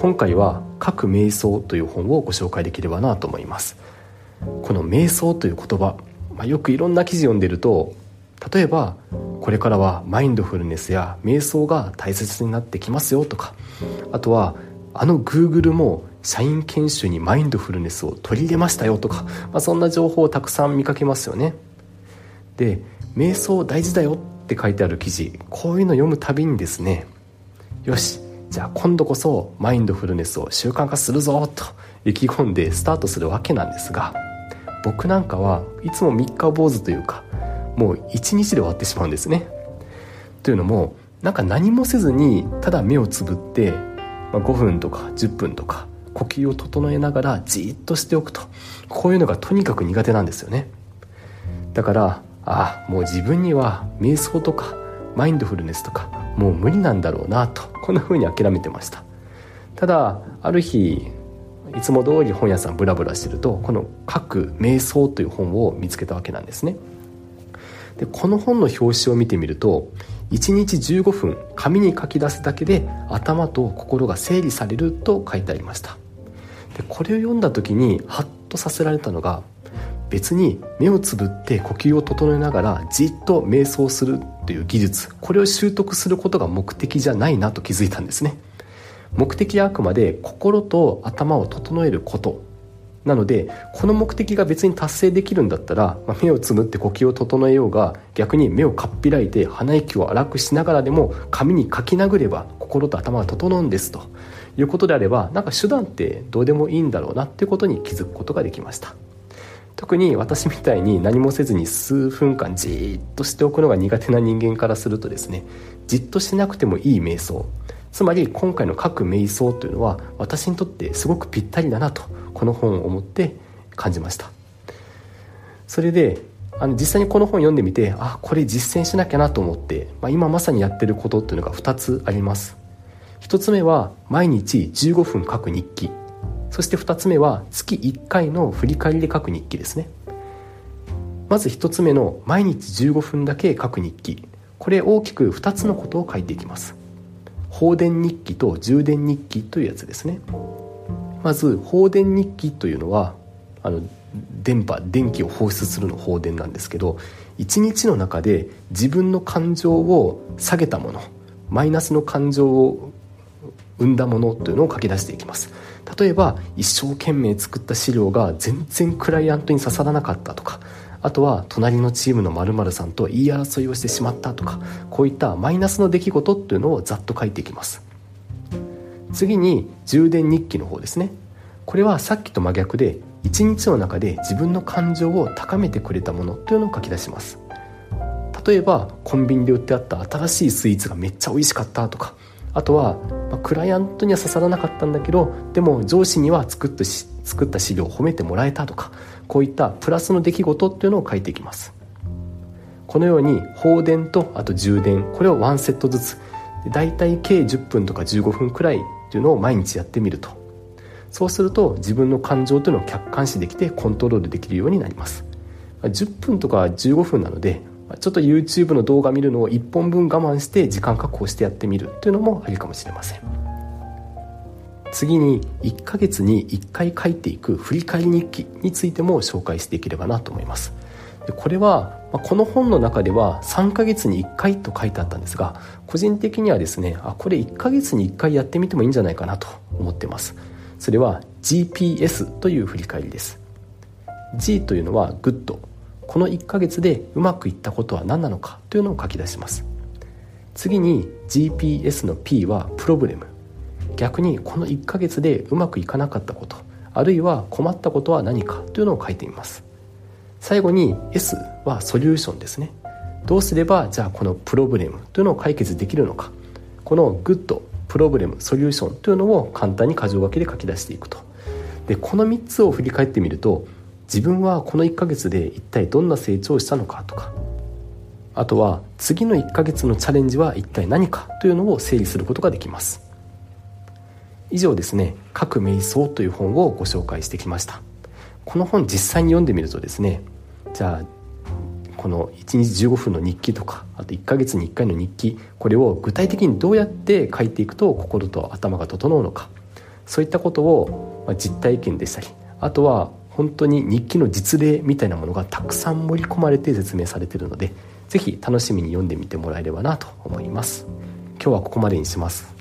今回は「各瞑想」という本をご紹介できればなと思います。この瞑想という言葉、まあ、よくいろんな記事読んでると例えばこれからはマインドフルネスや瞑想が大切になってきますよとかあとはあのグーグルも社員研修にマインドフルネスを取り入れましたよとか、まあ、そんな情報をたくさん見かけますよね。で瞑想大事だよって書いてある記事こういうの読むたびにですねよしじゃあ今度こそマインドフルネスを習慣化するぞと意気込んでスタートするわけなんですが僕なんかはいつも三日坊主というかもう一日で終わってしまうんですね。というのもなんか何もせずにただ目をつぶってまあ、5分とか10分とか呼吸を整えながらじっとしておくとこういうのがとにかく苦手なんですよね。だからああもう自分には瞑想とかマインドフルネスとかもう無理なんだろうなとこんな風に諦めてました。ただある日いつも通り本屋さんブラブラしてるとこの「各瞑想」という本を見つけたわけなんですね。でこの本の表紙を見てみると1日15分紙に書き出すだけで頭と心が整理されると書いてありました。でこれを読んだ時にハッとさせられたのが別に目をつぶって呼吸を整えながらじっと瞑想するという技術これを習得することが目的じゃないなと気づいたんですね。目的はあくまで心と頭を整えることなのでこの目的が別に達成できるんだったら、まあ、目をつむって呼吸を整えようが逆に目をかっぴらいて鼻息を荒くしながらでも紙に書き殴れば心と頭が整うんですということであればなんか手段ってどうでもいいんだろうなっていうことに気づくことができました。特に私みたいに何もせずに数分間じっとしておくのが苦手な人間からするとですねじっとしなくてもいい瞑想。つまり今回の各瞑想というのは私にとってすごくぴったりだなとこの本を思って感じました。それであの実際にこの本読んでみてあこれ実践しなきゃなと思って、まあ、今まさにやってることっていうのが2つあります。1つ目は毎日15分書く日記。そして2つ目は月1回の振り返りで書く日記ですね。まず1つ目の毎日15分だけ書く日記。これ大きく2つのことを書いていきます。放電日記と充電日記というやつですね。まず放電日記というのはあの電波電気を放出するの放電なんですけど一日の中で自分の感情を下げたものマイナスの感情を生んだものというのを書き出していきます。例えば一生懸命作った資料が全然クライアントに刺さらなかったとかあとは隣のチームの〇〇さんと言い争いをしてしまったとかこういったマイナスの出来事っていうのをざっと書いていきます。次に充電日記の方ですね。これはさっきと真逆で一日の中で自分の感情を高めてくれたものというのを書き出します。例えばコンビニで売ってあった新しいスイーツがめっちゃ美味しかったとかあとは、ま、クライアントには刺さらなかったんだけどでも上司には作った作った資料を褒めてもらえたとかこういったプラスの出来事っていうのを書いていきます。このように放電とあと充電これをワンセットずつ大体計10分とか15分くらいっていうのを毎日やってみると。そうすると自分の感情というのを客観視できてコントロールできるようになります。10分とか15分なのでちょっと YouTube の動画見るのを1本分我慢して時間確保してやってみるというのもありかもしれません。次に1ヶ月に1回書いていく振り返り日記についても紹介していければなと思います。これはこの本の中では3ヶ月に1回と書いてあったんですが個人的にはですねあこれ1ヶ月に1回やってみてもいいんじゃないかなと思ってます。それは GPS という振り返りです。G というのはグッド。この1ヶ月でうまくいったことは何なのかというのを書き出します。次に GPS の P はプロブレム。逆にこの1ヶ月でうまくいかなかったことあるいは困ったことは何かというのを書いてみます。最後に S はソリューションですね。どうすればじゃあこのプロブレムというのを解決できるのか。このグッドプロブレムソリューションというのを簡単に箇条書きで書き出していくと。でこの3つを振り返ってみると自分はこの1ヶ月で一体どんな成長をしたのかとかあとは次の1ヶ月のチャレンジは一体何かというのを整理することができます。以上ですね「各瞑想」という本をご紹介してきました。この本実際に読んでみるとですねじゃあこの1日15分の日記とかあと1ヶ月に1回の日記これを具体的にどうやって書いていくと心と頭が整うのかそういったことを、実体験でしたりあとは本当に日記の実例みたいなものがたくさん盛り込まれて説明されてるので是非楽しみに読んでみてもらえればなと思います。今日はここまでにします。